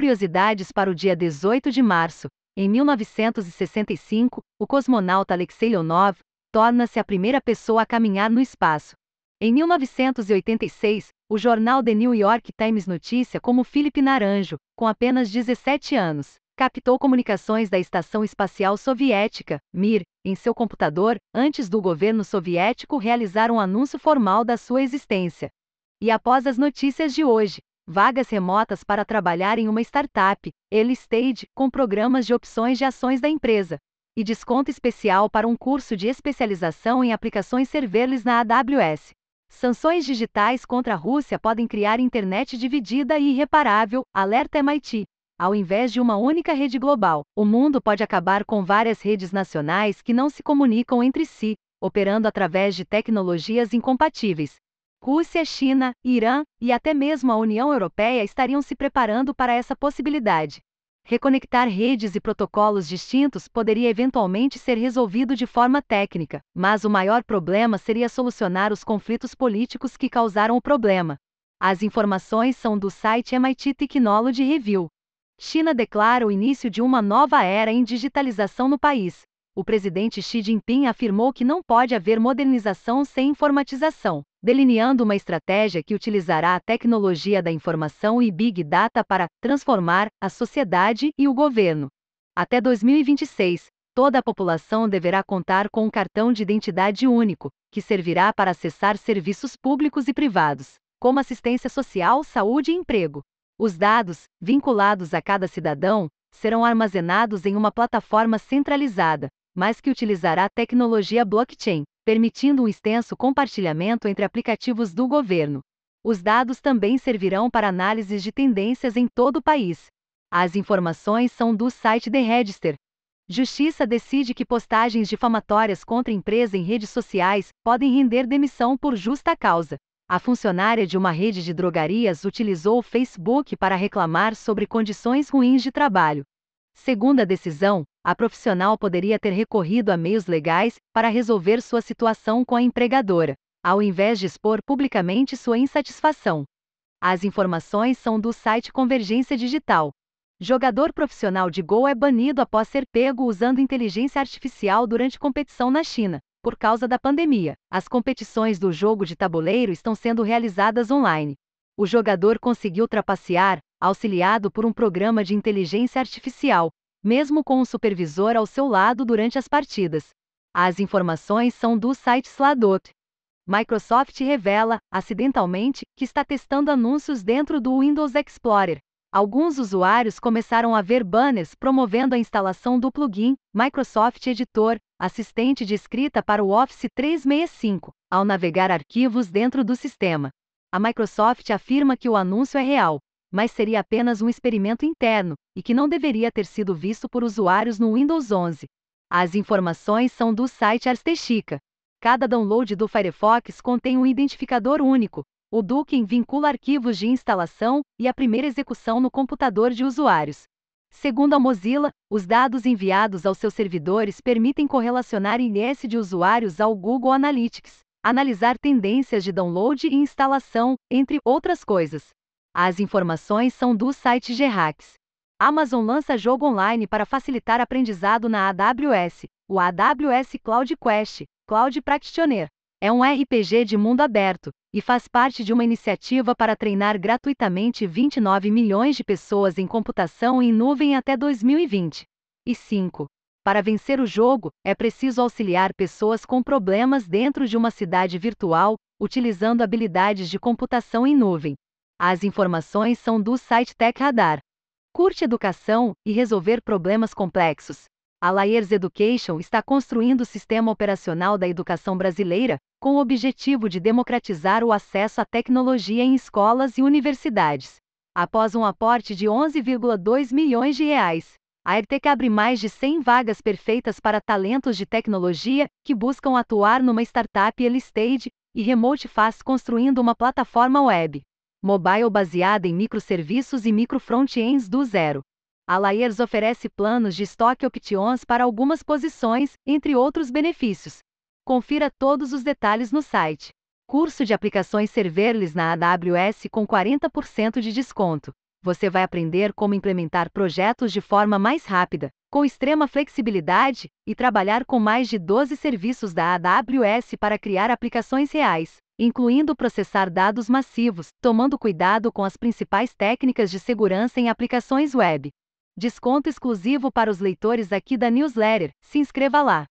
Curiosidades para o dia 18 de março. Em 1965, o cosmonauta Alexei Leonov torna-se a primeira pessoa a caminhar no espaço. Em 1986, o jornal The New York Times notícia como Philip Naranjo, com apenas 17 anos, captou comunicações da Estação Espacial Soviética, Mir, em seu computador, antes do governo soviético realizar um anúncio formal da sua existência. E após as notícias de hoje, vagas remotas para trabalhar em uma startup, early stage, com programas de opções de ações da empresa, e desconto especial para um curso de especialização em aplicações serverless na AWS. Sanções digitais contra a Rússia podem criar internet dividida e irreparável, alerta MIT. Ao invés de uma única rede global, o mundo pode acabar com várias redes nacionais que não se comunicam entre si, operando através de tecnologias incompatíveis. Rússia, China, Irã e até mesmo a União Europeia estariam se preparando para essa possibilidade. Reconectar redes e protocolos distintos poderia eventualmente ser resolvido de forma técnica, mas o maior problema seria solucionar os conflitos políticos que causaram o problema. As informações são do site MIT Technology Review. China declara o início de uma nova era em digitalização no país. O presidente Xi Jinping afirmou que não pode haver modernização sem informatização, delineando uma estratégia que utilizará a tecnologia da informação e Big Data para transformar a sociedade e o governo. Até 2026, toda a população deverá contar com um cartão de identidade único, que servirá para acessar serviços públicos e privados, como assistência social, saúde e emprego. Os dados, vinculados a cada cidadão, serão armazenados em uma plataforma centralizada, mas que utilizará tecnologia blockchain, permitindo um extenso compartilhamento entre aplicativos do governo. Os dados também servirão para análises de tendências em todo o país. As informações são do site The Register. Justiça decide que postagens difamatórias contra empresa em redes sociais podem render demissão por justa causa a funcionária de uma rede de drogarias utilizou o Facebook para reclamar sobre condições ruins de trabalho. Segundo a decisão, a profissional poderia ter recorrido a meios legais para resolver sua situação com a empregadora, ao invés de expor publicamente sua insatisfação. As informações são do site Convergência Digital. Jogador profissional de Go é banido após ser pego usando inteligência artificial durante competição na China. Por causa da pandemia, as competições do jogo de tabuleiro estão sendo realizadas online. O jogador conseguiu trapacear, auxiliado por um programa de inteligência artificial, mesmo com um supervisor ao seu lado durante as partidas. As informações são do site Sladot. Microsoft revela, acidentalmente, que está testando anúncios dentro do Windows Explorer. Alguns usuários começaram a ver banners promovendo a instalação do plugin Microsoft Editor assistente de escrita para o Office 365, ao navegar arquivos dentro do sistema. A Microsoft afirma que o anúncio é real, mas seria apenas um experimento interno e que não deveria ter sido visto por usuários no Windows 11. As informações são do site Arstechica. Cada download do Firefox contém um identificador único. O Dukin vincula arquivos de instalação e a primeira execução no computador de usuários. Segundo a Mozilla, os dados enviados aos seus servidores permitem correlacionar INS de usuários ao Google Analytics, analisar tendências de download e instalação, entre outras coisas. As informações são do site Gerax. Amazon lança jogo online para facilitar aprendizado na AWS, o AWS Cloud Quest, Cloud Practitioner. É um RPG de mundo aberto, e faz parte de uma iniciativa para treinar gratuitamente 29 milhões de pessoas em computação em nuvem até 2020. E 5. Para vencer o jogo, é preciso auxiliar pessoas com problemas dentro de uma cidade virtual, utilizando habilidades de computação em nuvem. As informações são do site Tech Radar. Curte educação e resolver problemas complexos. A Layers Education está construindo o sistema operacional da educação brasileira, com o objetivo de democratizar o acesso à tecnologia em escolas e universidades. Após um aporte de 11,2 milhões de reais, a EdTech abre mais de 100 vagas perfeitas para talentos de tecnologia que buscam atuar numa startup early stage e remote fast construindo uma plataforma web mobile baseada em microserviços e micro front-ends do zero. A Layers oferece planos de estoque options para algumas posições, entre outros benefícios. Confira todos os detalhes no site. Curso de aplicações serverless na AWS com 40% de desconto. você vai aprender como implementar projetos de forma mais rápida, com extrema flexibilidade, e trabalhar com mais de 12 serviços da AWS para criar aplicações reais, incluindo processar dados massivos, tomando cuidado com as principais técnicas de segurança em aplicações web. Desconto exclusivo para os leitores aqui da newsletter. Se inscreva lá.